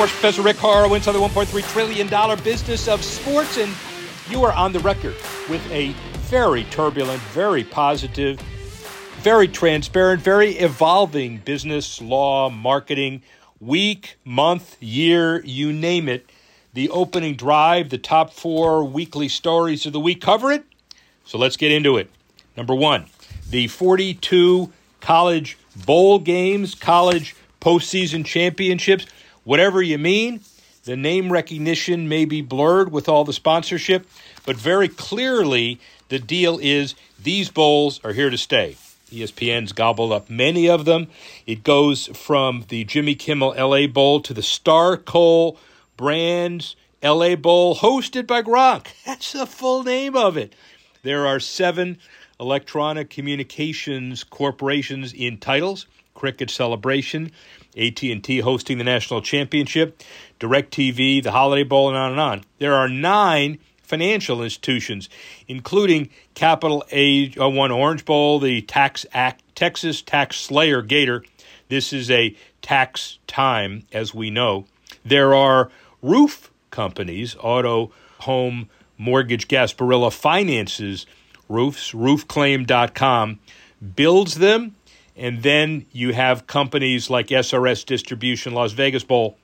Sports Professor Rick Horrow inside the $1.3 trillion business of sports, and you are on the record with a very turbulent, very positive, very transparent, very evolving business, law, marketing, week, month, year, you name it. The opening drive, the top four weekly stories of the week. Cover it? So let's get into it. Number one, the 42 college bowl games, college postseason championships, whatever you mean. The name recognition may be blurred with all the sponsorship, but very clearly the deal is these bowls are here to stay. ESPN's gobbled up many of them. It goes from the Jimmy Kimmel LA Bowl to the Starco Brands LA Bowl, hosted by Gronk. That's the full name of it. There are seven electronic communications corporations in titles. Cricket Celebration, AT&T hosting the national championship, DirecTV, the Holiday Bowl, and on and on. There are nine financial institutions, including Capital A uh, One Orange Bowl, the Tax Act, Texas Tax Slayer Gator. This is a tax time, as we know. There are roof companies, auto, home, mortgage, Gasparilla finances roofs, roofclaim.com builds them, and then you have companies like SRS Distribution, Las Vegas Bowl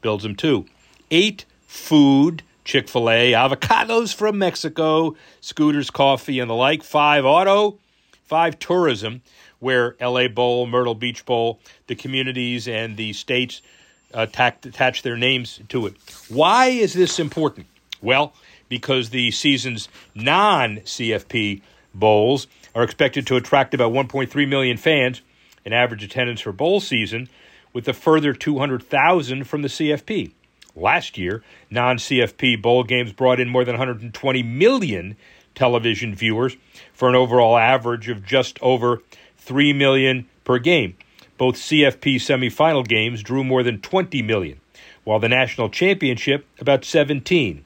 builds them too. Eight food, Chick fil A, avocados from Mexico, scooters, coffee, and the like. Five auto, five tourism, where LA Bowl, Myrtle Beach Bowl, the communities and the states uh, attach, attach their names to it. Why is this important? Well, because the season's non CFP bowls are expected to attract about 1.3 million fans, an average attendance for bowl season, with a further 200,000 from the CFP. Last year, non CFP bowl games brought in more than 120 million television viewers for an overall average of just over 3 million per game. Both CFP semifinal games drew more than 20 million, while the national championship about 17.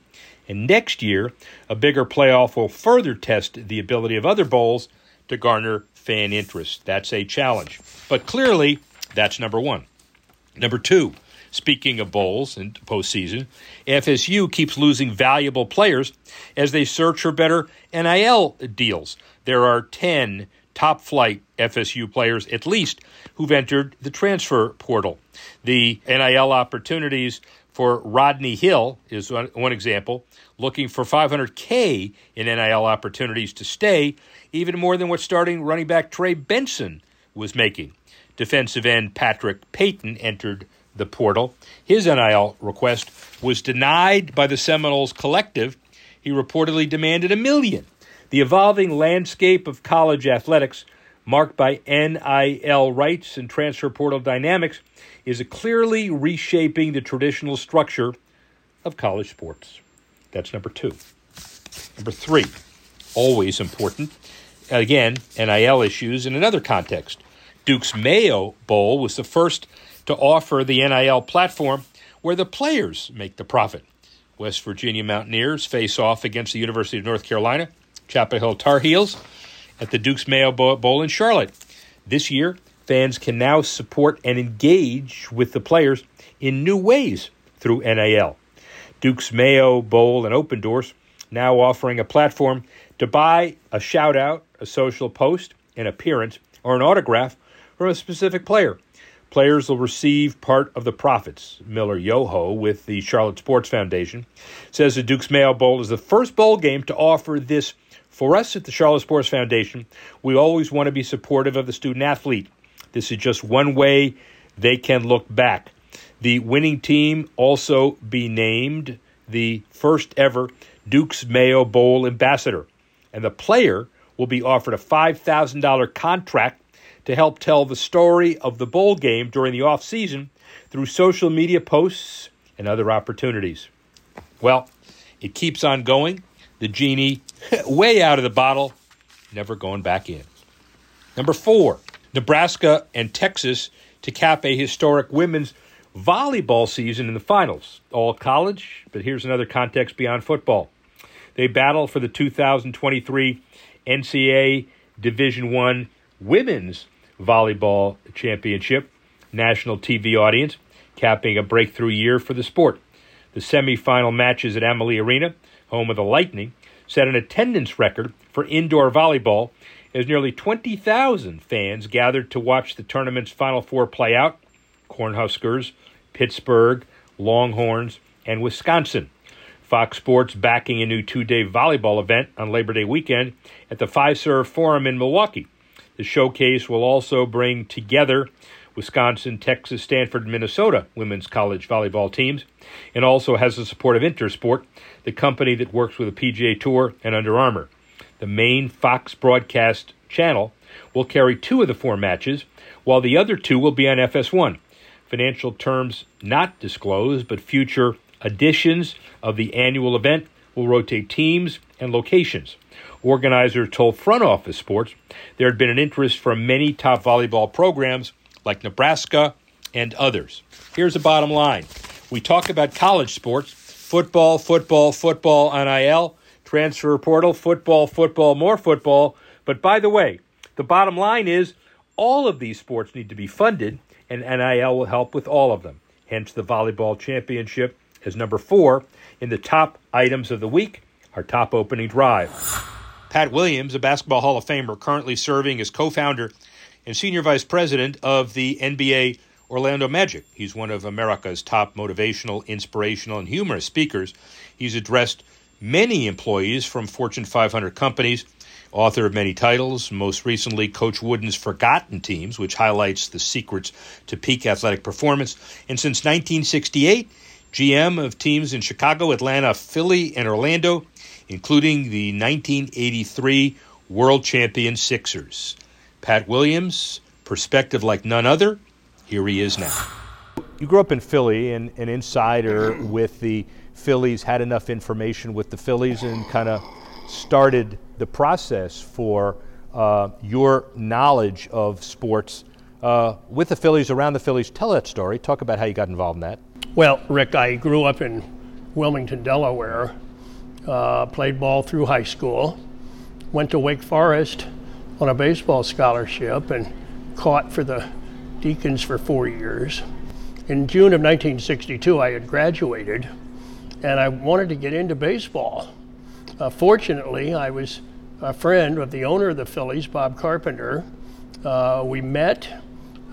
And next year, a bigger playoff will further test the ability of other bowls to garner fan interest. That's a challenge. But clearly, that's number one. Number two, Speaking of bowls and postseason, FSU keeps losing valuable players as they search for better NIL deals. There are 10 top flight FSU players, at least, who've entered the transfer portal. The NIL opportunities for Rodney Hill is one, one example, looking for 500K in NIL opportunities to stay, even more than what starting running back Trey Benson was making. Defensive end Patrick Payton entered the portal. His NIL request was denied by the Seminoles collective. He reportedly demanded a million. The evolving landscape of college athletics, marked by NIL rights and transfer portal dynamics, is clearly reshaping the traditional structure of college sports. That's number two. Number three, always important, again, NIL issues in another context. Duke's Mayo Bowl was the first to offer the NIL platform where the players make the profit. West Virginia Mountaineers face off against the University of North Carolina, Chapel Hill Tar Heels at the Duke's Mayo Bowl in Charlotte. This year, fans can now support and engage with the players in new ways through NIL. Duke's Mayo Bowl and Opendorse now offering a platform to buy a shout out, a social post, an appearance, or an autograph from a specific player. Players will receive part of the profits. Miller Yoho with the Charlotte Sports Foundation says the Duke's Mayo Bowl is the first bowl game to offer this. For us at the Charlotte Sports Foundation, we always want to be supportive of the student athlete. This is just one way they can look back. The winning team also be named the first ever Duke's Mayo Bowl ambassador, and the player will be offered a $5,000 contract to help tell the story of the bowl game during the off season through social media posts and other opportunities. Well, it keeps on going. The genie way out of the bottle, never going back in. Number four, Nebraska and Texas to cap a historic women's volleyball season in the finals. All college, but here's another context beyond football. They battle for the 2023 NCAA Division One Women's Volleyball Championship national TV audience, capping a breakthrough year for the sport. The semifinal matches at Amalie Arena, home of the Lightning, set an attendance record for indoor volleyball as nearly 20,000 fans gathered to watch the tournament's Final Four play out Cornhuskers, Pittsburgh, Longhorns, and Wisconsin. Fox Sports backing a new two day volleyball event on Labor Day weekend at the Fiserv Forum in Milwaukee. The showcase will also bring together Wisconsin, Texas, Stanford, and Minnesota women's college volleyball teams, and also has the support of Intersport, the company that works with the PGA Tour and Under Armour. The main Fox broadcast channel will carry two of the four matches, while the other two will be on FS1. Financial terms not disclosed, but future editions of the annual event will rotate teams and locations. Organizers told Front Office Sports there had been an interest from many top volleyball programs like Nebraska and others. Here's the bottom line we talk about college sports football, football, football, on NIL, transfer portal, football, football, more football. But by the way, the bottom line is all of these sports need to be funded, and NIL will help with all of them. Hence, the volleyball championship is number four in the top items of the week, our top opening drive. Pat Williams, a Basketball Hall of Famer, currently serving as co founder and senior vice president of the NBA Orlando Magic. He's one of America's top motivational, inspirational, and humorous speakers. He's addressed many employees from Fortune 500 companies, author of many titles, most recently, Coach Wooden's Forgotten Teams, which highlights the secrets to peak athletic performance. And since 1968, GM of teams in Chicago, Atlanta, Philly, and Orlando, including the 1983 world champion Sixers. Pat Williams, perspective like none other. Here he is now. You grew up in Philly, and an insider with the Phillies had enough information with the Phillies and kind of started the process for uh, your knowledge of sports uh, with the Phillies, around the Phillies. Tell that story. Talk about how you got involved in that. Well, Rick, I grew up in Wilmington, Delaware, uh, played ball through high school, went to Wake Forest on a baseball scholarship, and caught for the Deacons for four years. In June of 1962, I had graduated and I wanted to get into baseball. Uh, fortunately, I was a friend of the owner of the Phillies, Bob Carpenter. Uh, we met.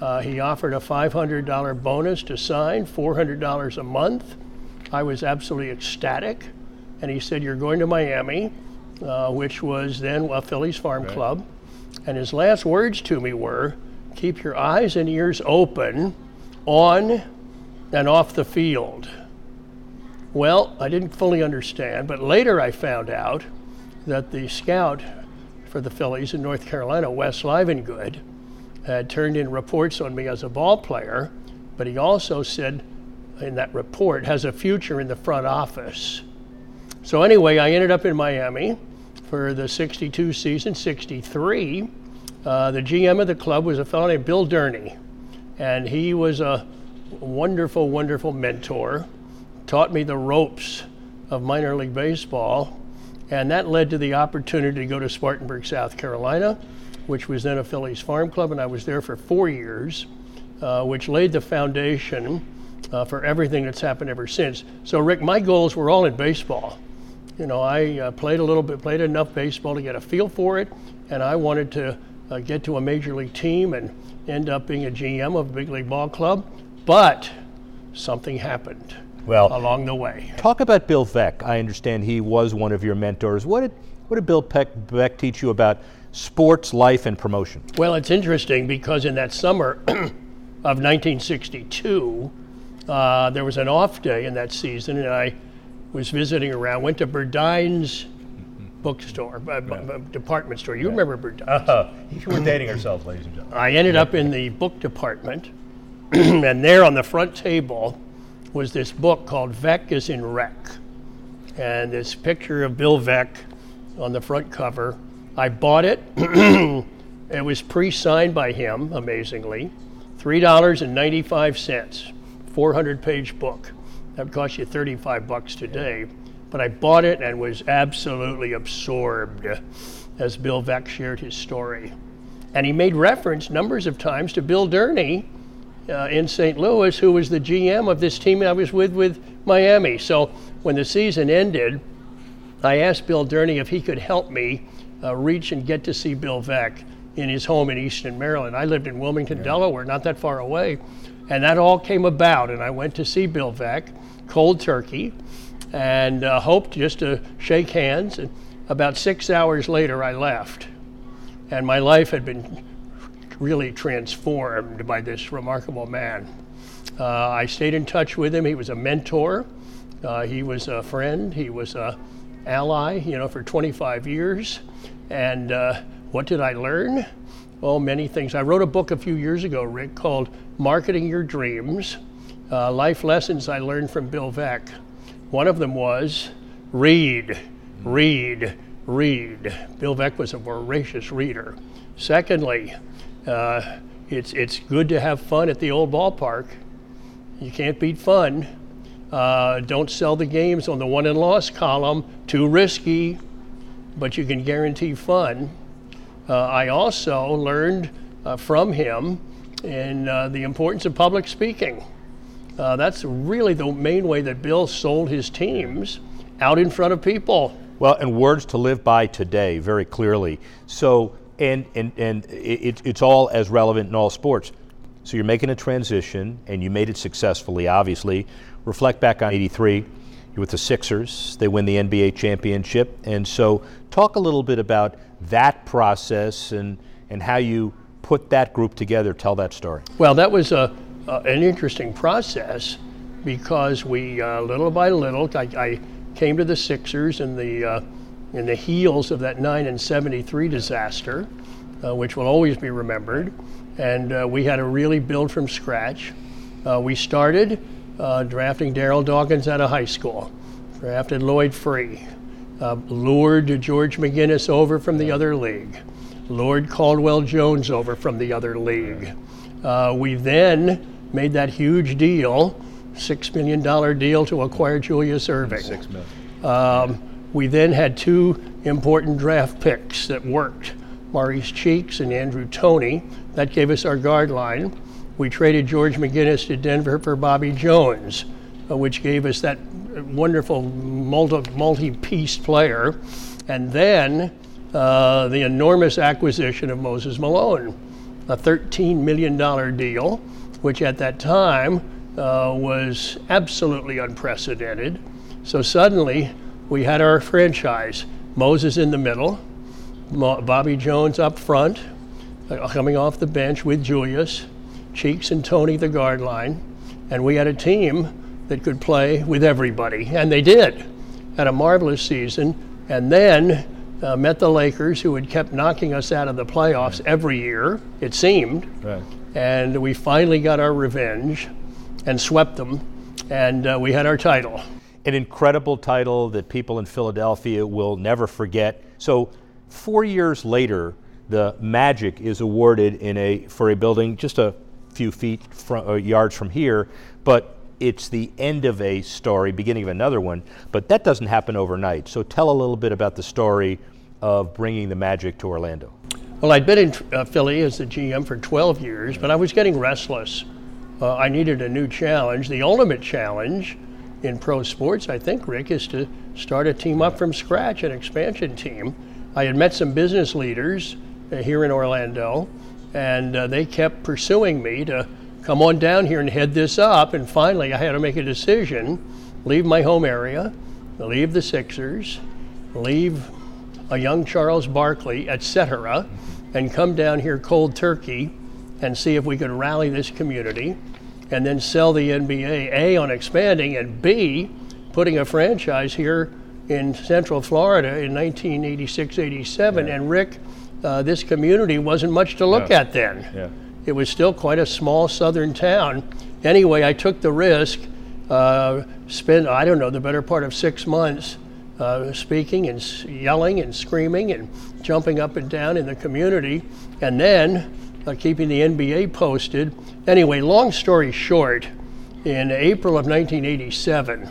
Uh, he offered a $500 bonus to sign, $400 a month. I was absolutely ecstatic. And he said, You're going to Miami, uh, which was then a Phillies farm right. club. And his last words to me were, Keep your eyes and ears open on and off the field. Well, I didn't fully understand, but later I found out that the scout for the Phillies in North Carolina, Wes Livengood, had turned in reports on me as a ball player, but he also said in that report has a future in the front office. So anyway, I ended up in Miami for the 62 season, 63. Uh, the GM of the club was a fellow named Bill Durney, and he was a wonderful, wonderful mentor taught me the ropes of minor league baseball, and that led to the opportunity to go to Spartanburg, South Carolina, which was then a Phillies farm club, and I was there for four years, uh, which laid the foundation uh, for everything that's happened ever since. So, Rick, my goals were all in baseball. You know, I uh, played a little bit, played enough baseball to get a feel for it, and I wanted to uh, get to a major league team and end up being a GM of a big league ball club. But something happened well along the way. Talk about Bill Veeck. I understand he was one of your mentors. What did what did Bill Peck, Veeck teach you about sports, life, and promotion? Well, it's interesting because in that summer of 1962, uh, there was an off day in that season, and I was visiting around. Went to Burdine's bookstore, uh, yeah. department store. You yeah. remember Burdine's? Uh, we're dating ourselves, ladies and gentlemen. I ended up in the book department, and there on the front table was this book called Veeck as in Wreck. And this picture of Bill Veeck on the front cover. I bought it. it was pre signed by him, amazingly. $3.95, 400 page book. That would cost you 35 bucks today. But I bought it and was absolutely absorbed as Bill Veeck shared his story. And he made reference numbers of times to Bill Durney uh, in St. Louis, who was the GM of this team I was with with Miami. So when the season ended, I asked Bill Durney if he could help me uh, reach and get to see Bill Veeck in his home in Easton, Maryland. I lived in Wilmington, yeah. Delaware, not that far away. And that all came about, and I went to see Bill Veeck, cold turkey, and uh, hoped just to shake hands. And about six hours later, I left. And my life had been really transformed by this remarkable man. Uh, I stayed in touch with him. He was a mentor, uh, he was a friend, he was a ally, you know, for 25 years. And uh, what did I learn? Oh, many things. I wrote a book a few years ago, Rick, called Marketing Your Dreams uh, Life Lessons I Learned from Bill Veeck. One of them was read, read, read. Bill Veeck was a voracious reader. Secondly, uh, it's, it's good to have fun at the old ballpark. You can't beat fun. Uh, don't sell the games on the one and loss column, too risky, but you can guarantee fun. Uh, I also learned uh, from him in uh, the importance of public speaking. Uh, that's really the main way that Bill sold his teams out in front of people. Well, and words to live by today, very clearly. So, and and and it, it's all as relevant in all sports. So you're making a transition, and you made it successfully, obviously, reflect back on 83. You're with the Sixers. They win the NBA championship. And so, talk a little bit about that process and, and how you put that group together. Tell that story. Well, that was a, uh, an interesting process because we, uh, little by little, I, I, came to the Sixers in the, uh, in the heels of that 9 and 73 disaster, uh, which will always be remembered. And uh, we had to really build from scratch. Uh, we started uh, drafting Darryl Dawkins out of high school, drafted Lloyd Free, uh, lured George McGinnis over from the other league, lured Caldwell Jones over from the other league. Uh, we then made that huge deal, $6 million deal to acquire Julius Erving. Six million. Um, we then had two important draft picks that worked Maurice Cheeks and Andrew Toney. That gave us our guard line we traded George McGinnis to Denver for Bobby Jones, uh, which gave us that wonderful multi piece player. And then uh, the enormous acquisition of Moses Malone, a $13 million deal, which at that time uh, was absolutely unprecedented. So suddenly we had our franchise Moses in the middle, Bobby Jones up front, uh, coming off the bench with Julius, Cheeks and Toney the guard line, and we had a team that could play with everybody, and they did. Had a marvelous season, and then uh, met the Lakers, who had kept knocking us out of the playoffs every year, it seemed. Right. And we finally got our revenge and swept them, and uh, we had our title. An incredible title that people in Philadelphia will never forget. So, four years later, the Magic is awarded in a for a building just a few feet from, uh, yards from here, but it's the end of a story, beginning of another one. But that doesn't happen overnight. So tell a little bit about the story of bringing the Magic to Orlando. Well, I'd been in uh, Philly as the GM for 12 years, but I was getting restless. Uh, I needed a new challenge. The ultimate challenge in pro sports, I think, Rick, is to start a team up from scratch, an expansion team. I had met some business leaders uh, here in Orlando and uh, they kept pursuing me to come on down here and head this up. And finally, I had to make a decision leave my home area, leave the Sixers, leave a young Charles Barkley, etc., and come down here cold turkey and see if we could rally this community and then sell the NBA, A, on expanding, and B, putting a franchise here in Central Florida in 1986 87. And Rick, uh, this community wasn't much to look at then. Yeah. It was still quite a small southern town. Anyway, I took the risk uh, spent, I don't know, the better part of six months uh, speaking and yelling and screaming and jumping up and down in the community, and then uh, keeping the NBA posted. Anyway, long story short, in April of 1987,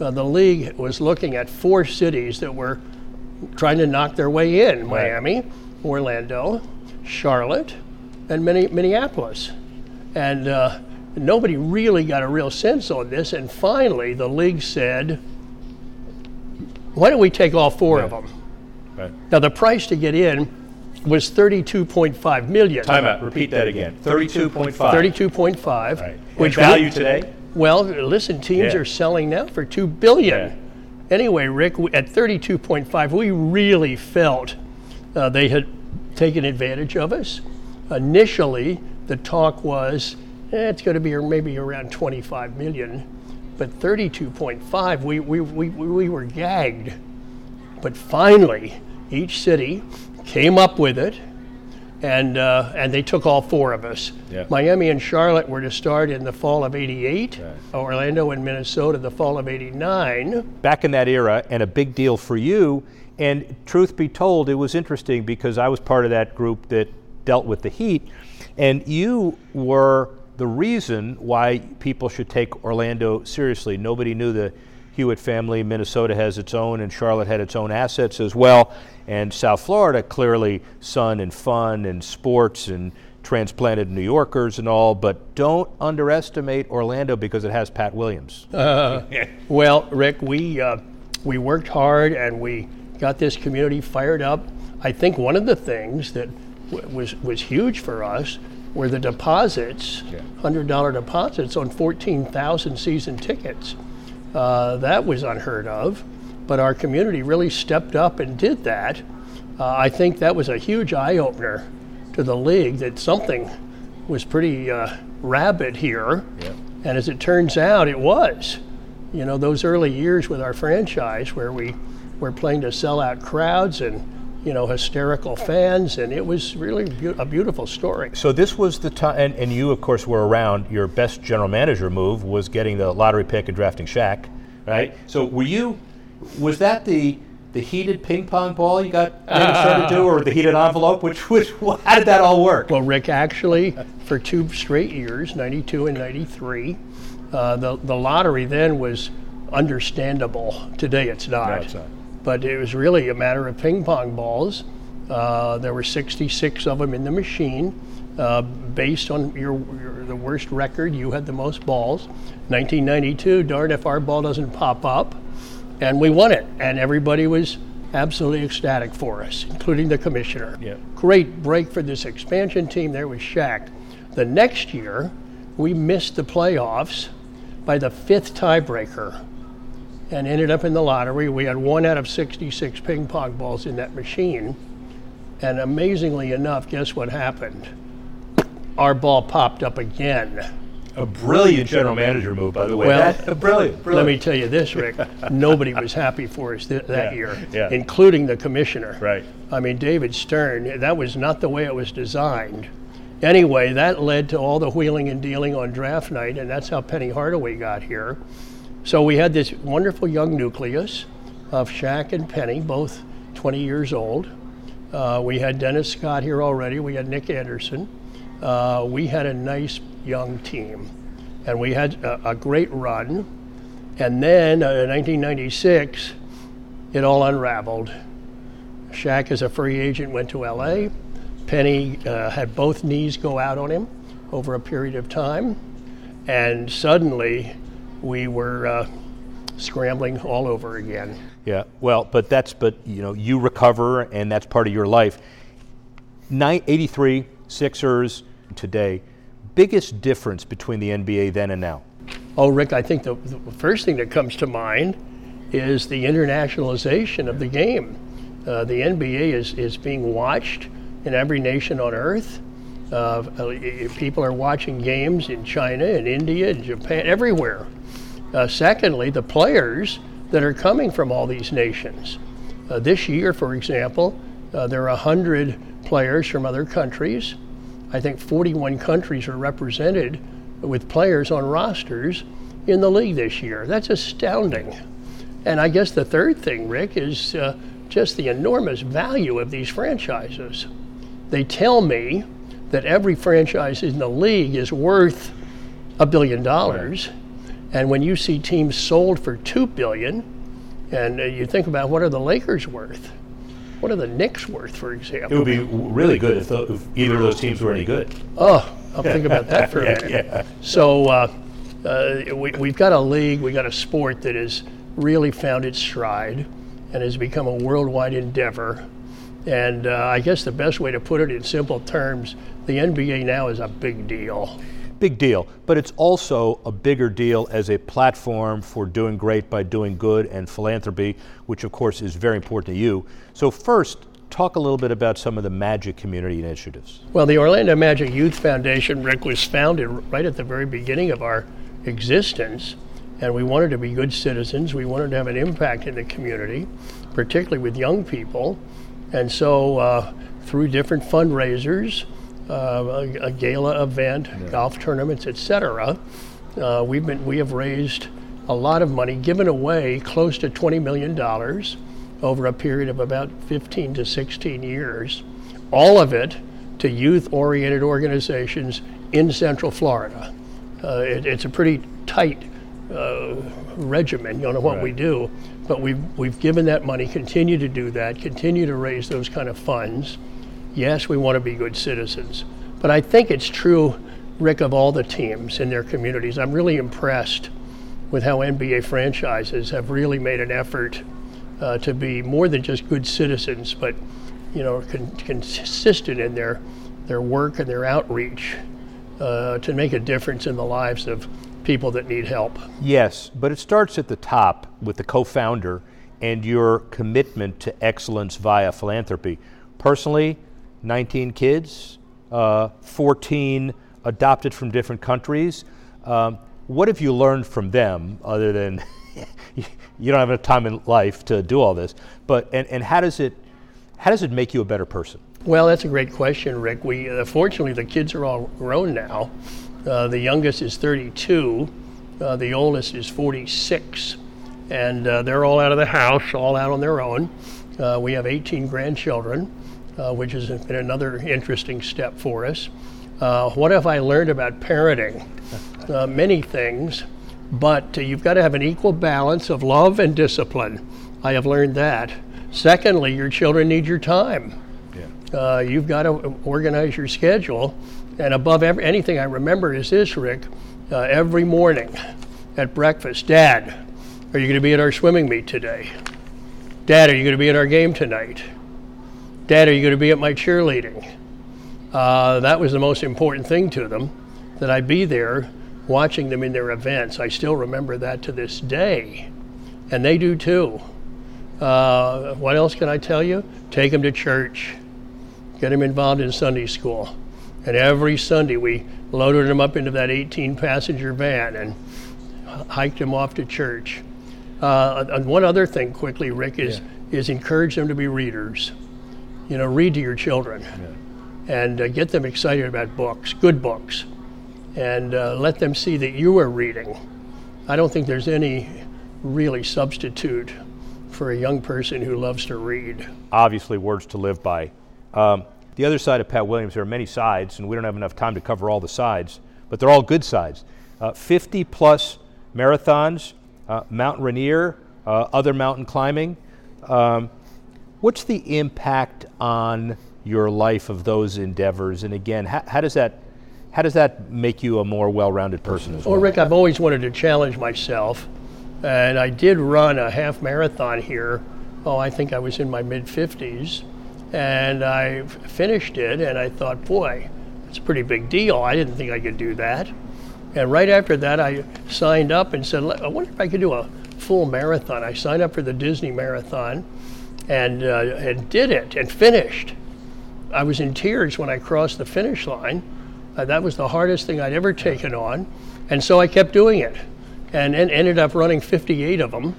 uh, the league was looking at four cities that were trying to knock their way in Right. Miami, Orlando, Charlotte, and Minne- Minneapolis. And uh, nobody really got a real sense on this. And finally, the league said, why don't we take all four of them? Right. Now, the price to get in was 32.5 million. Time out. Repeat that again. 32.5. 32.5. Right. Which and value we- today? Well, listen, teams Yeah. are selling now for 2 billion. Yeah. Anyway, Rick, at 32.5, we really felt uh, they had taken advantage of us. Initially, the talk was eh, it's going to be maybe around 25 million, but 32.5, we, we, we, we were gagged. But finally, each city came up with it, and uh, and they took all four of us. Yeah. Miami and Charlotte were to start in the fall of '88. Right. Orlando and Minnesota the fall of '89. back in that era and a big deal for you. And truth be told, it was interesting because I was part of that group that dealt with the heat, and you were the reason why people should take Orlando seriously. Nobody knew the Hewitt family. Minnesota has its own, and Charlotte had its own assets as well. And South Florida, clearly sun and fun and sports and transplanted New Yorkers and all. But don't underestimate Orlando because it has Pat Williams. Well, Rick, we uh, we worked hard and we got this community fired up. I think one of the things that w- was was huge for us were the deposits, Yeah. hundred dollar deposits on fourteen thousand season tickets. Uh, that was unheard of, but our community really stepped up and did that. Uh, I think that was a huge eye opener to the league that something was pretty uh, rabid here. Yeah. And as it turns out, it was. You know, those early years with our franchise where we were playing to sell out crowds and, you know, hysterical fans, and it was really beau- a beautiful story. So this was the time, and, and you, of course, were around. Your best general manager move was getting the lottery pick and drafting Shaq, right? So were you? Was that the the heated ping pong ball you got David Stern to do, or the heated envelope? Which, which, how did that all work? Well, Rick, actually, for two straight years, 92 and 93, uh, the, the lottery then was understandable. Today it's not. it's not. But it was really a matter of ping pong balls. Uh, there were 66 of them in the machine. Uh, based on your, your the worst record, you had the most balls. 1992, darn if our ball doesn't pop up, and we won it, and everybody was absolutely ecstatic for us, including the commissioner. Yeah. Great break for this expansion team. There was Shaq. The next year, we missed the playoffs by the fifth tiebreaker and ended up in the lottery. We had one out of 66 ping pong balls in that machine. And amazingly enough, guess what happened? Our ball popped up again. A brilliant general manager move, by the way. Well, That- brilliant, brilliant. Let me tell you this, Rick. Nobody was happy for us th- that Yeah, year, yeah. including the commissioner. Right. I mean, David Stern, that was not the way it was designed. Anyway, that led to all the wheeling and dealing on draft night, and that's how Penny Hardaway got here. So we had this wonderful young nucleus of Shaq and Penny, both 20 years old. Uh, we had Dennis Scott here already. We had Nick Anderson. Uh, we had a nice young team, and we had a, a great run. And then uh, in 1996, it all unraveled. Shaq, as a free agent, went to LA. Penny uh, had both knees go out on him over a period of time. And suddenly, we were uh, scrambling all over again. Yeah, well, but that's but you know you recover and that's part of your life. Nine, 83 Sixers today. Biggest difference between the NBA then and now. Oh, Rick, I think the, the first thing that comes to mind is the internationalization of the game. Uh, the NBA is, is being watched in every nation on earth. Uh, uh, people are watching games in China and India and Japan, everywhere. Uh, secondly, the players that are coming from all these nations. Uh, this year, for example, uh, there are 100 players from other countries. I think 41 countries are represented with players on rosters. in the league this year. That's astounding. And I guess the third thing, Rick, is uh, just the enormous value of these franchises. They tell me that every franchise in the league is worth a billion dollars. And when you see teams sold for two billion, and uh, you think about what are the Lakers worth? What are the Knicks worth, for example? It would be really good if, the, if either of those teams were any good. Oh, I'll think about that for a minute. yeah. So uh, uh, we, we've got a league, we've got a sport that has really found its stride and has become a worldwide endeavor. And uh, I guess the best way to put it in simple terms, the NBA now is a big deal. Big deal. But it's also a bigger deal as a platform for doing great by doing good and philanthropy, which of course is very important to you. So, first, talk a little bit about some of the Magic community initiatives. Well, the Orlando Magic Youth Foundation, Rick, was founded right at the very beginning of our existence. And we wanted to be good citizens. We wanted to have an impact in the community, particularly with young people. And so, uh, through different fundraisers, uh, a, a gala event, golf tournaments, etc., uh, we've been we have raised a lot of money, given away close to twenty million dollars over a period of about 15 to 16 years, all of it to youth-oriented organizations in Central Florida. Uh, it, it's a pretty tight uh, regimen, you know, what we do, but we've, we've given that money, continue to do that, continue to raise those kind of funds. Yes, we want to be good citizens, but I think it's true, Rick, of all the teams in their communities. I'm really impressed with how NBA franchises have really made an effort uh, to be more than just good citizens, but you know, con- consistent in their their work and their outreach uh, to make a difference in the lives of people that need help. Yes, but it starts at the top with the co founder and your commitment to excellence via philanthropy. Personally, 19 kids, uh, 14 adopted from different countries. Um, what have you learned from them other than you don't have enough time in life to do all this? But and, and how does it how does it make you a better person? Well, that's a great question, Rick. We uh, fortunately the kids are all grown now. Uh, the youngest is 32, uh, the oldest is 46, and uh, they're all out of the house, all out on their own. Uh, we have 18 grandchildren, uh, which has been another interesting step for us. Uh, what have I learned about parenting? Uh, many things, but uh, you've got to have an equal balance of love and discipline. I have learned that. Secondly, your children need your time. Uh, you've got to organize your schedule. And above every, anything I remember is this, Rick. Uh, every morning at breakfast, Dad, are you going to be at our swimming meet today? Dad, are you going to be at our game tonight? Dad, are you going to be at my cheerleading? Uh, that was the most important thing to them, that I be there watching them in their events. I still remember that to this day, and they do too. Uh, what else can I tell you? Take them to church, get them involved in Sunday school. And every Sunday we loaded them up into that 18 passenger van and hiked them off to church. Uh, and one other thing, quickly, Rick, is, is encourage them to be readers. You know, read to your children and uh, get them excited about books, good books, and uh, let them see that you are reading. I don't think there's any really substitute for a young person who loves to read. obviously words to live by. Um, the other side of Pat Williams, there are many sides, and we don't have enough time to cover all the sides, but they're all good sides. Uh, 50 plus marathons, uh, Mount Rainier, uh, other mountain climbing. Um, what's the impact on your life of those endeavors? And again, how, how does that how does that make you a more well-rounded person as well? Well, Rick, I've always wanted to challenge myself, and I did run a half marathon here. Oh, I think I was in my mid 50s, and I finished it, and I thought, boy, it's a pretty big deal. I didn't think I could do that. And right after that, I signed up and said, I wonder if I could do a full marathon. I signed up for the Disney Marathon and, uh, and did it and finished. I was in tears when I crossed the finish line. Uh, that was the hardest thing I'd ever taken on. And so I kept doing it and, and ended up running 58 of them,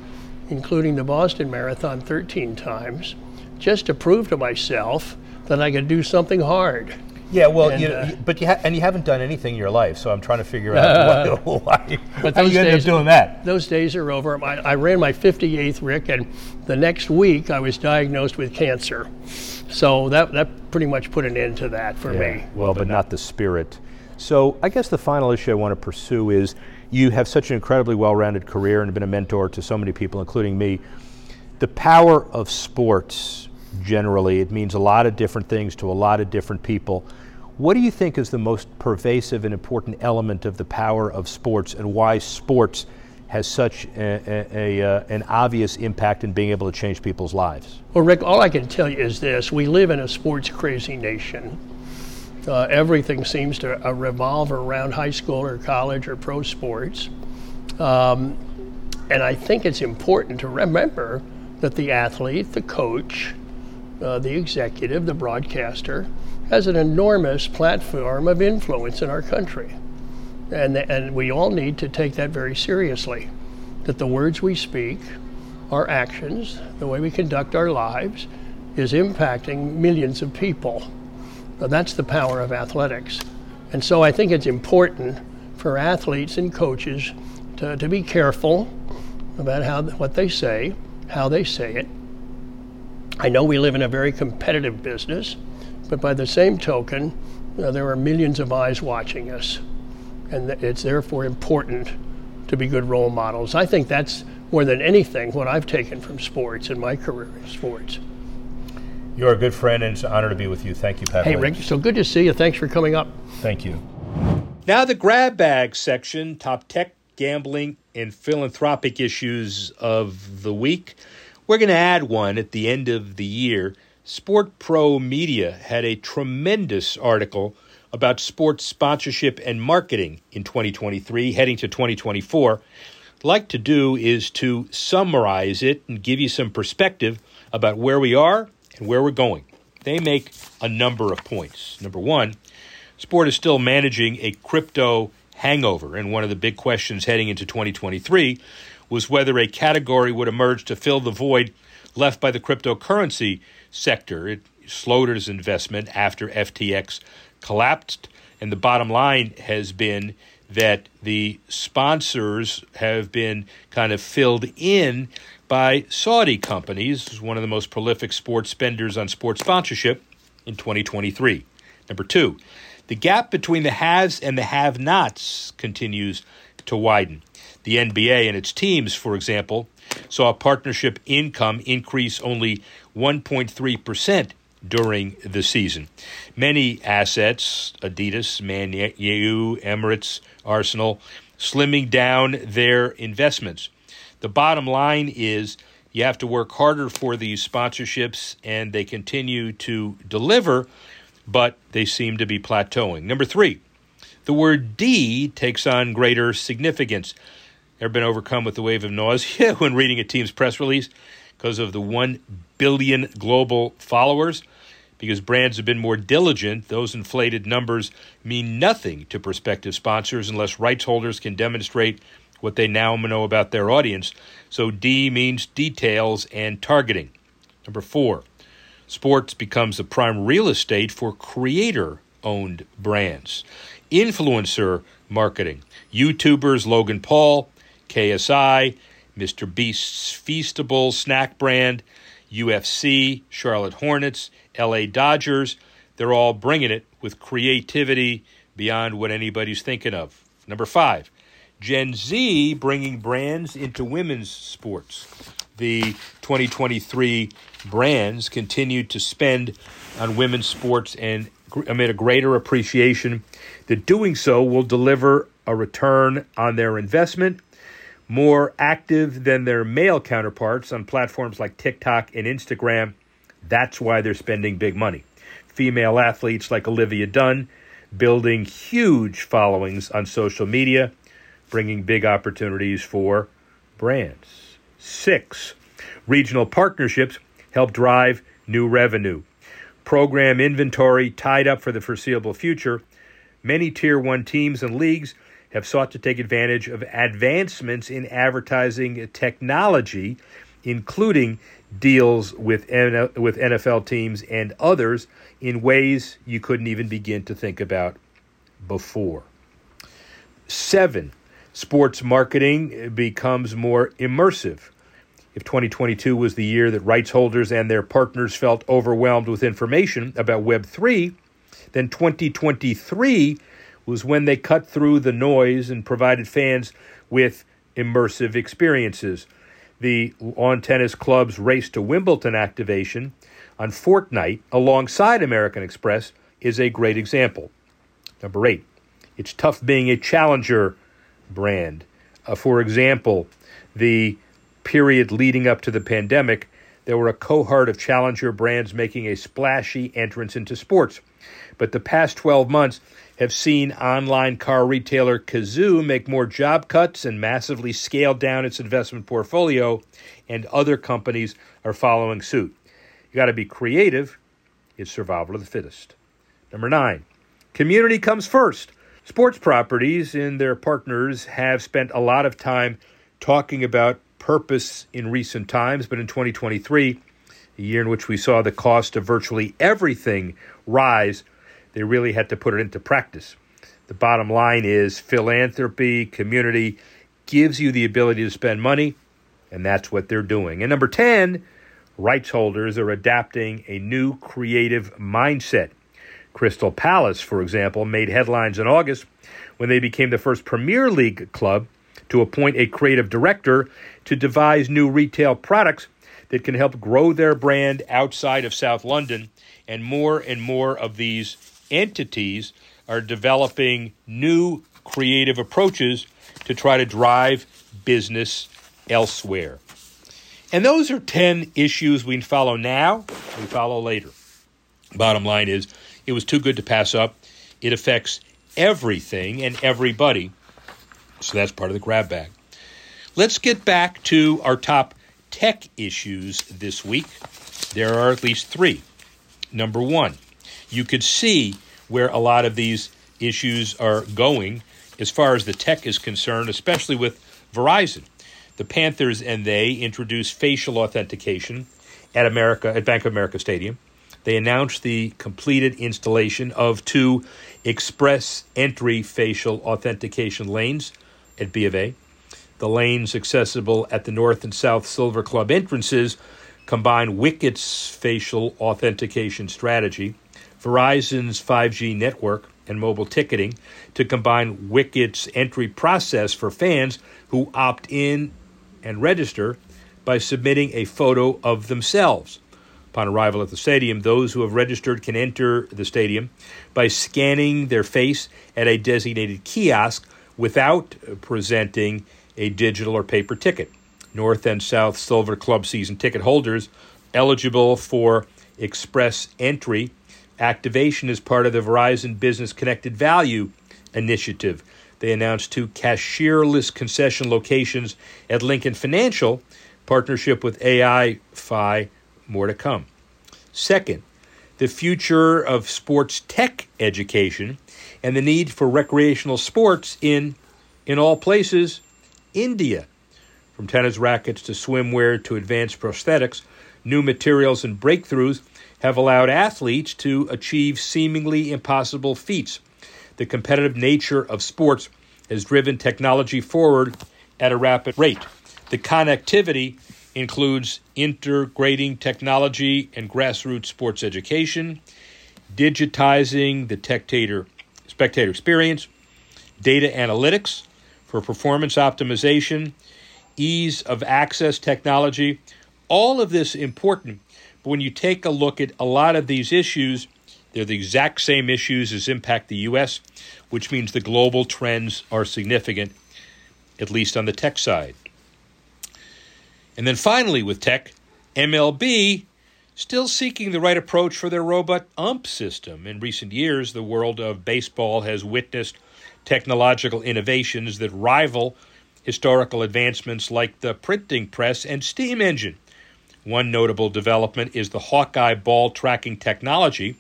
including the Boston Marathon 13 times, just to prove to myself that I could do something hard. Yeah, well, And, you, uh, but you ha- and you haven't done anything in your life, so I'm trying to figure out why, why But how you ended up doing that. Those days are over. I, I ran my 58th Rick, and the next week I was diagnosed with cancer. So that that pretty much put an end to that for me. Well, but not the spirit. So I guess the final issue I want to pursue is you have such an incredibly well-rounded career and have been a mentor to so many people, including me. The power of sports generally, it means a lot of different things to a lot of different people. What do you think is the most pervasive and important element of the power of sports and why sports has such a, a, a, uh, an obvious impact in being able to change people's lives? Well, Rick, all I can tell you is this: we live in a sports crazy nation. Uh, everything seems to uh, revolve around high school or college or pro sports. Um, and I think it's important to remember that the athlete, the coach, uh, the executive, the broadcaster, has an enormous platform of influence in our country. And, and we all need to take that very seriously. That the words we speak, our actions, the way we conduct our lives, is impacting millions of people. Now, that's the power of athletics. And so I think it's important for athletes and coaches to, to be careful about how, what they say, how they say it. I know we live in a very competitive business, but by the same token, uh, there are millions of eyes watching us. And th- it's therefore important to be good role models. I think that's more than anything what I've taken from sports in my career in sports. You're a good friend, and it's an honor to be with you. Thank you, Pat. Hey, Williams. Rick, so good to see you. Thanks for coming up. Thank you. Now, the grab bag section, top tech, gambling, and philanthropic issues of the week. We're going to add one at the end of the year. Sport Pro Media had a tremendous article about sports sponsorship and marketing in 2023, heading to 2024. Like to do is to summarize it and give you some perspective about where we are and where we're going. They make a number of points. Number one, sport is still managing a crypto hangover, and one of the big questions heading into 2023 was whether a category would emerge to fill the void left by the cryptocurrency sector. It slowed its investment after FTX collapsed, and the bottom line has been that the sponsors have been kind of filled in by Saudi companies, one of the most prolific sports spenders on sports sponsorship in 2023. Number two, the gap between the haves and the have nots continues to widen. The NBA and its teams, for example, saw partnership income increase only 1.3% during the season. Many assets, Adidas, Man U, Emirates, Arsenal, slimming down their investments. The bottom line is you have to work harder for these sponsorships, and they continue to deliver, but they seem to be plateauing. Number three, the word D takes on greater significance. Ever been overcome with the wave of nausea when reading a team's press release because of the 1 billion global followers? Because brands have been more diligent, those inflated numbers mean nothing to prospective sponsors unless rights holders can demonstrate what they now know about their audience. So D means details and targeting. Number four, sports becomes the prime real estate for creator owned brands. Influencer marketing. YouTubers Logan Paul, KSI, Mr. Beast's Feastable snack brand, UFC, Charlotte Hornets, LA Dodgers, they're all bringing it with creativity beyond what anybody's thinking of. Number five, Gen Z bringing brands into women's sports. The 2023 brands continue to spend on women's sports and amid a greater appreciation that doing so will deliver a return on their investment more active than their male counterparts on platforms like TikTok and Instagram. That's why they're spending big money. Female athletes like Olivia Dunne building huge followings on social media, bringing big opportunities for brands. Six, regional partnerships help drive new revenue. Program inventory tied up for the foreseeable future. Many tier one teams and leagues have sought to take advantage of advancements in advertising technology including deals with with NFL teams and others in ways you couldn't even begin to think about before. Seven, sports marketing becomes more immersive. If 2022 was the year that rights holders and their partners felt overwhelmed with information about Web3, then 2023 was when they cut through the noise and provided fans with immersive experiences. The On Tennis Club's Race to Wimbledon activation on Fortnite alongside American Express is a great example. Number eight, it's tough being a challenger brand. Uh, for example, the period leading up to the pandemic, there were a cohort of challenger brands making a splashy entrance into sports. But the past 12 months have seen online car retailer Cazoo make more job cuts and massively scale down its investment portfolio, and other companies are following suit. You got to be creative. It's survival of the fittest. Number nine, community comes first. Sports properties and their partners have spent a lot of time talking about purpose in recent times, but in 2023, a year in which we saw the cost of virtually everything rise, they really had to put it into practice. The bottom line is philanthropy, community gives you the ability to spend money, and that's what they're doing. And number 10, rights holders are adapting a new creative mindset. Crystal Palace, for example, made headlines in August when they became the first Premier League club to appoint a creative director to devise new retail products that can help grow their brand outside of South London. And more and more of these entities are developing new creative approaches to try to drive business elsewhere. And those are 10 issues we follow now, we follow later. Bottom line is, it was too good to pass up. It affects everything and everybody. So that's part of the grab bag. Let's get back to our top tech issues this week. There are at least three. Number one, you could see where a lot of these issues are going as far as the tech is concerned, especially with Verizon. The Panthers and they introduced facial authentication at America at Bank of America Stadium. They announced the completed installation of two express entry facial authentication lanes at B of A. The lanes accessible at the North and South Silver Club entrances combine Wicket's facial authentication strategy, Verizon's 5G network, and mobile ticketing to combine Wicket's entry process for fans who opt in and register by submitting a photo of themselves. Upon arrival at the stadium, those who have registered can enter the stadium by scanning their face at a designated kiosk without presenting a digital or paper ticket. North and South Silver Club season ticket holders eligible for express entry activation is part of the Verizon Business Connected Value initiative. They announced two cashierless concession locations at Lincoln Financial, partnership with AI Fi more to come. Second, the future of sports tech education and the need for recreational sports in, in all places, India. From tennis rackets to swimwear to advanced prosthetics, new materials and breakthroughs have allowed athletes to achieve seemingly impossible feats. The competitive nature of sports has driven technology forward at a rapid rate. The connectivity includes integrating technology and grassroots sports education, digitizing the spectator, spectator experience, data analytics for performance optimization, ease of access technology. All of this important, but when you take a look at a lot of these issues, they're the exact same issues as impact the U.S., which means the global trends are significant, at least on the tech side. And then finally, with tech, MLB still seeking the right approach for their robot ump system. In recent years, the world of baseball has witnessed technological innovations that rival historical advancements like the printing press and steam engine. One notable development is the Hawkeye ball tracking technology,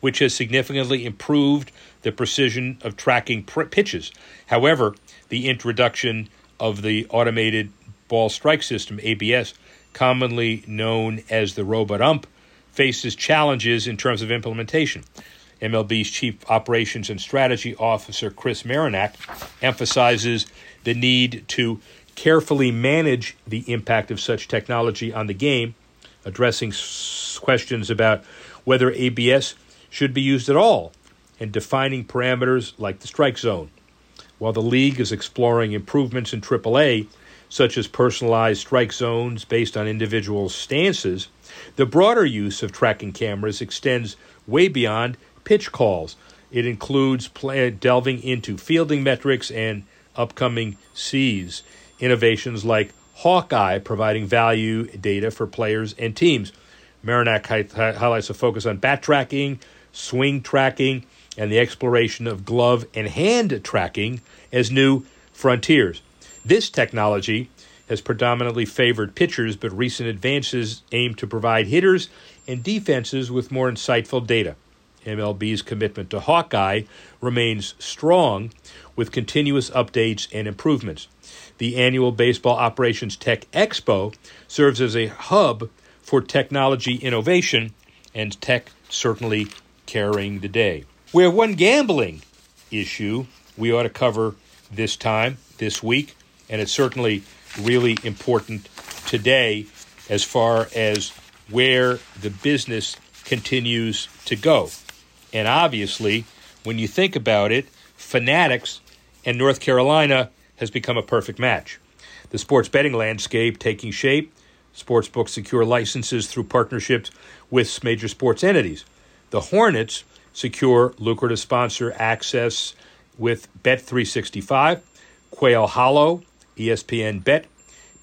which has significantly improved the precision of tracking pr- pitches. However, the introduction of the automated ball strike system, ABS, commonly known as the robot ump, faces challenges in terms of implementation. MLB's Chief Operations and Strategy Officer Chris Marinak emphasizes the need to carefully manage the impact of such technology on the game, addressing questions about whether ABS should be used at all, and defining parameters like the strike zone. While the league is exploring improvements in AAA, such as personalized strike zones based on individual stances, the broader use of tracking cameras extends way beyond pitch calls. It includes play, delving into fielding metrics and upcoming C's. Innovations like Hawkeye providing value data for players and teams. Marinak hi- highlights a focus on bat tracking, swing tracking, and the exploration of glove and hand tracking as new frontiers. This technology has predominantly favored pitchers, but recent advances aim to provide hitters and defenses with more insightful data. MLB's commitment to Hawkeye remains strong with continuous updates and improvements. The annual Baseball Operations Tech Expo serves as a hub for technology innovation, and tech certainly carrying the day. We have one gambling issue we ought to cover this time, this week, and it's certainly really important today as far as where the business continues to go. And obviously, when you think about it, Fanatics and North Carolina has become a perfect match. The sports betting landscape taking shape, sportsbooks secure licenses through partnerships with major sports entities. The Hornets secure lucrative sponsor access with Bet365, Quail Hollow, ESPN Bet,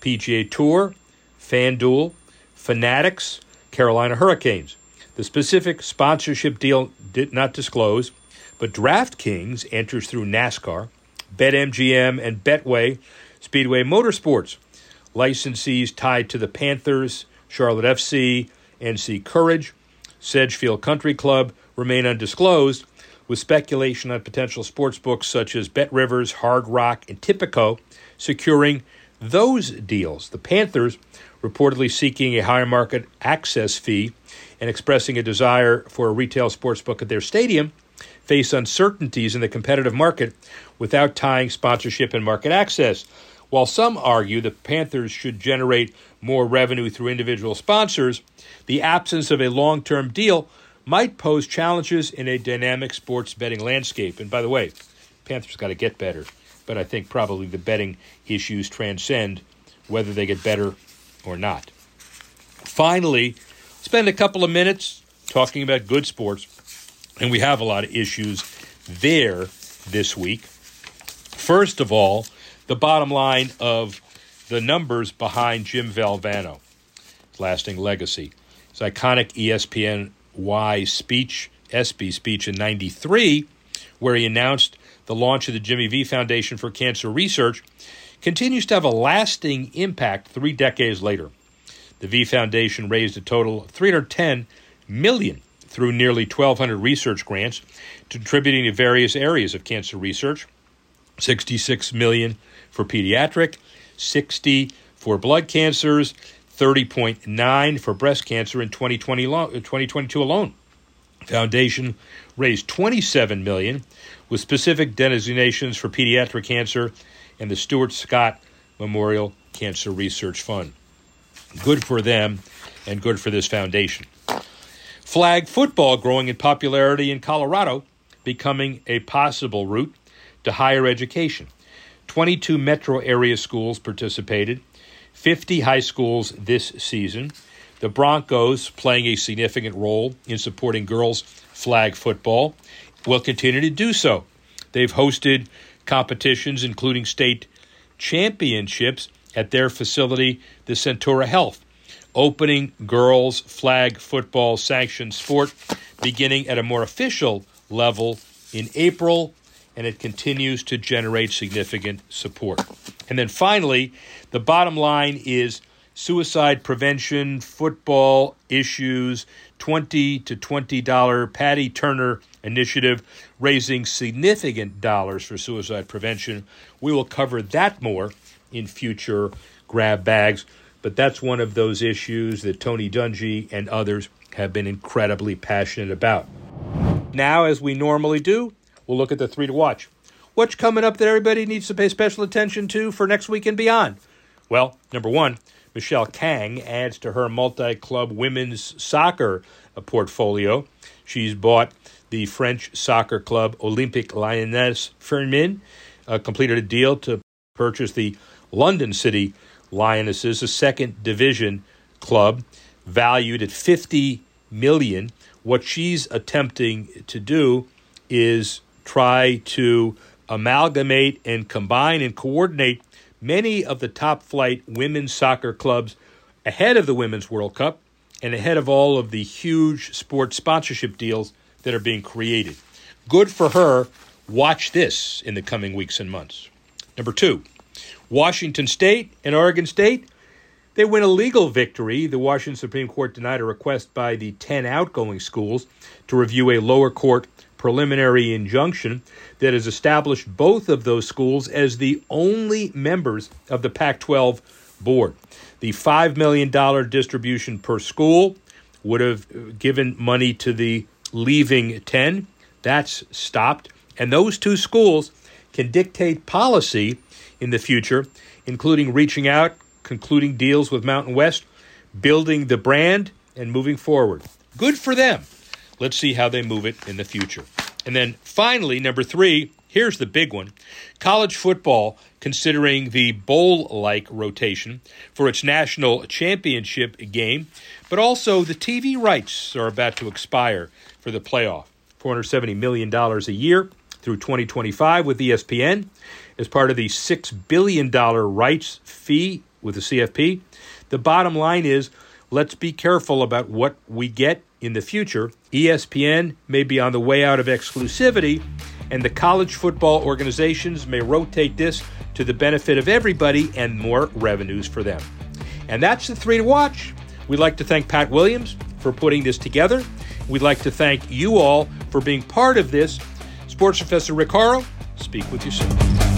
PGA Tour, FanDuel, Fanatics, Carolina Hurricanes. The specific sponsorship deal did not disclose, but DraftKings enters through NASCAR, BetMGM, and Betway Speedway Motorsports. Licensees tied to the Panthers, Charlotte FC, NC Courage, Sedgefield Country Club remain undisclosed, with speculation on potential sports books such as Bet Rivers, Hard Rock, and Tipico securing those deals. The Panthers reportedly seeking a higher market access fee and expressing a desire for a retail sports book at their stadium face uncertainties in the competitive market without tying sponsorship and market access. While some argue the Panthers should generate more revenue through individual sponsors, the absence of a long term deal might pose challenges in a dynamic sports betting landscape. And by the way, Panthers got to get better, but I think probably the betting issues transcend whether they get better or not. Finally, spend a couple of minutes talking about good sports, and we have a lot of issues there this week. First of all, the bottom line of the numbers behind Jim Valvano, lasting legacy. His iconic ESPN Y speech, ESPY speech in 93, where he announced the launch of the Jimmy V Foundation for Cancer Research, continues to have a lasting impact three decades later. The V Foundation raised a total of 310 million through nearly 1,200 research grants, contributing to various areas of cancer research. 66 million for pediatric, 60 for blood cancers, 30.9 for breast cancer in 2020 lo- uh, 2022 alone. Foundation raised 27 million with specific designations for pediatric cancer and the Stuart Scott Memorial Cancer Research Fund. Good for them and good for this foundation. Flag football growing in popularity in Colorado, becoming a possible route to higher education. 22 metro area schools participated, 50 high schools this season. The Broncos, playing a significant role in supporting girls flag football, will continue to do so. They've hosted competitions, including state championships, at their facility, the Centura Health, opening girls flag football sanctioned sport beginning at a more official level in April and it continues to generate significant support. And then finally, the bottom line is suicide prevention, football issues, 20 to $20 Patty Turner initiative raising significant dollars for suicide prevention. We will cover that more in future grab bags. But that's one of those issues that Tony Dungy and others have been incredibly passionate about. Now, as we normally do, we'll look at the three to watch. What's coming up that everybody needs to pay special attention to for next week and beyond? Well, number one, Michelle Kang adds to her multi club women's soccer portfolio. She's bought the French soccer club Olympique Lyonnais Féminin, uh, completed a deal to purchase the London City Lionesses, a second division club valued at 50 million. What she's attempting to do is try to amalgamate and combine and coordinate many of the top flight women's soccer clubs ahead of the Women's World Cup and ahead of all of the huge sports sponsorship deals that are being created. Good for her. Watch this in the coming weeks and months. Number two, Washington State and Oregon State. They win a legal victory. The Washington Supreme Court denied a request by the 10 outgoing schools to review a lower court preliminary injunction that has established both of those schools as the only members of the Pac 12 board. The $5 million distribution per school would have given money to the leaving 10. That's stopped. And those two schools can dictate policy in the future, including reaching out, concluding deals with Mountain West, building the brand, and moving forward. Good for them. Let's see how they move it in the future. And then finally, number three, here's the big one college football considering the bowl like rotation for its national championship game, but also the TV rights are about to expire for the playoff. $470 million a year through 2025 with ESPN as part of the $6 billion rights fee with the CFP. The bottom line is let's be careful about what we get in the future. ESPN may be on the way out of exclusivity, and the college football organizations may rotate this to the benefit of everybody and more revenues for them. And that's the three to watch. We'd like to thank Pat Williams for putting this together. We'd like to thank you all for being part of this. Sports Professor Rick Horrow, speak with you soon.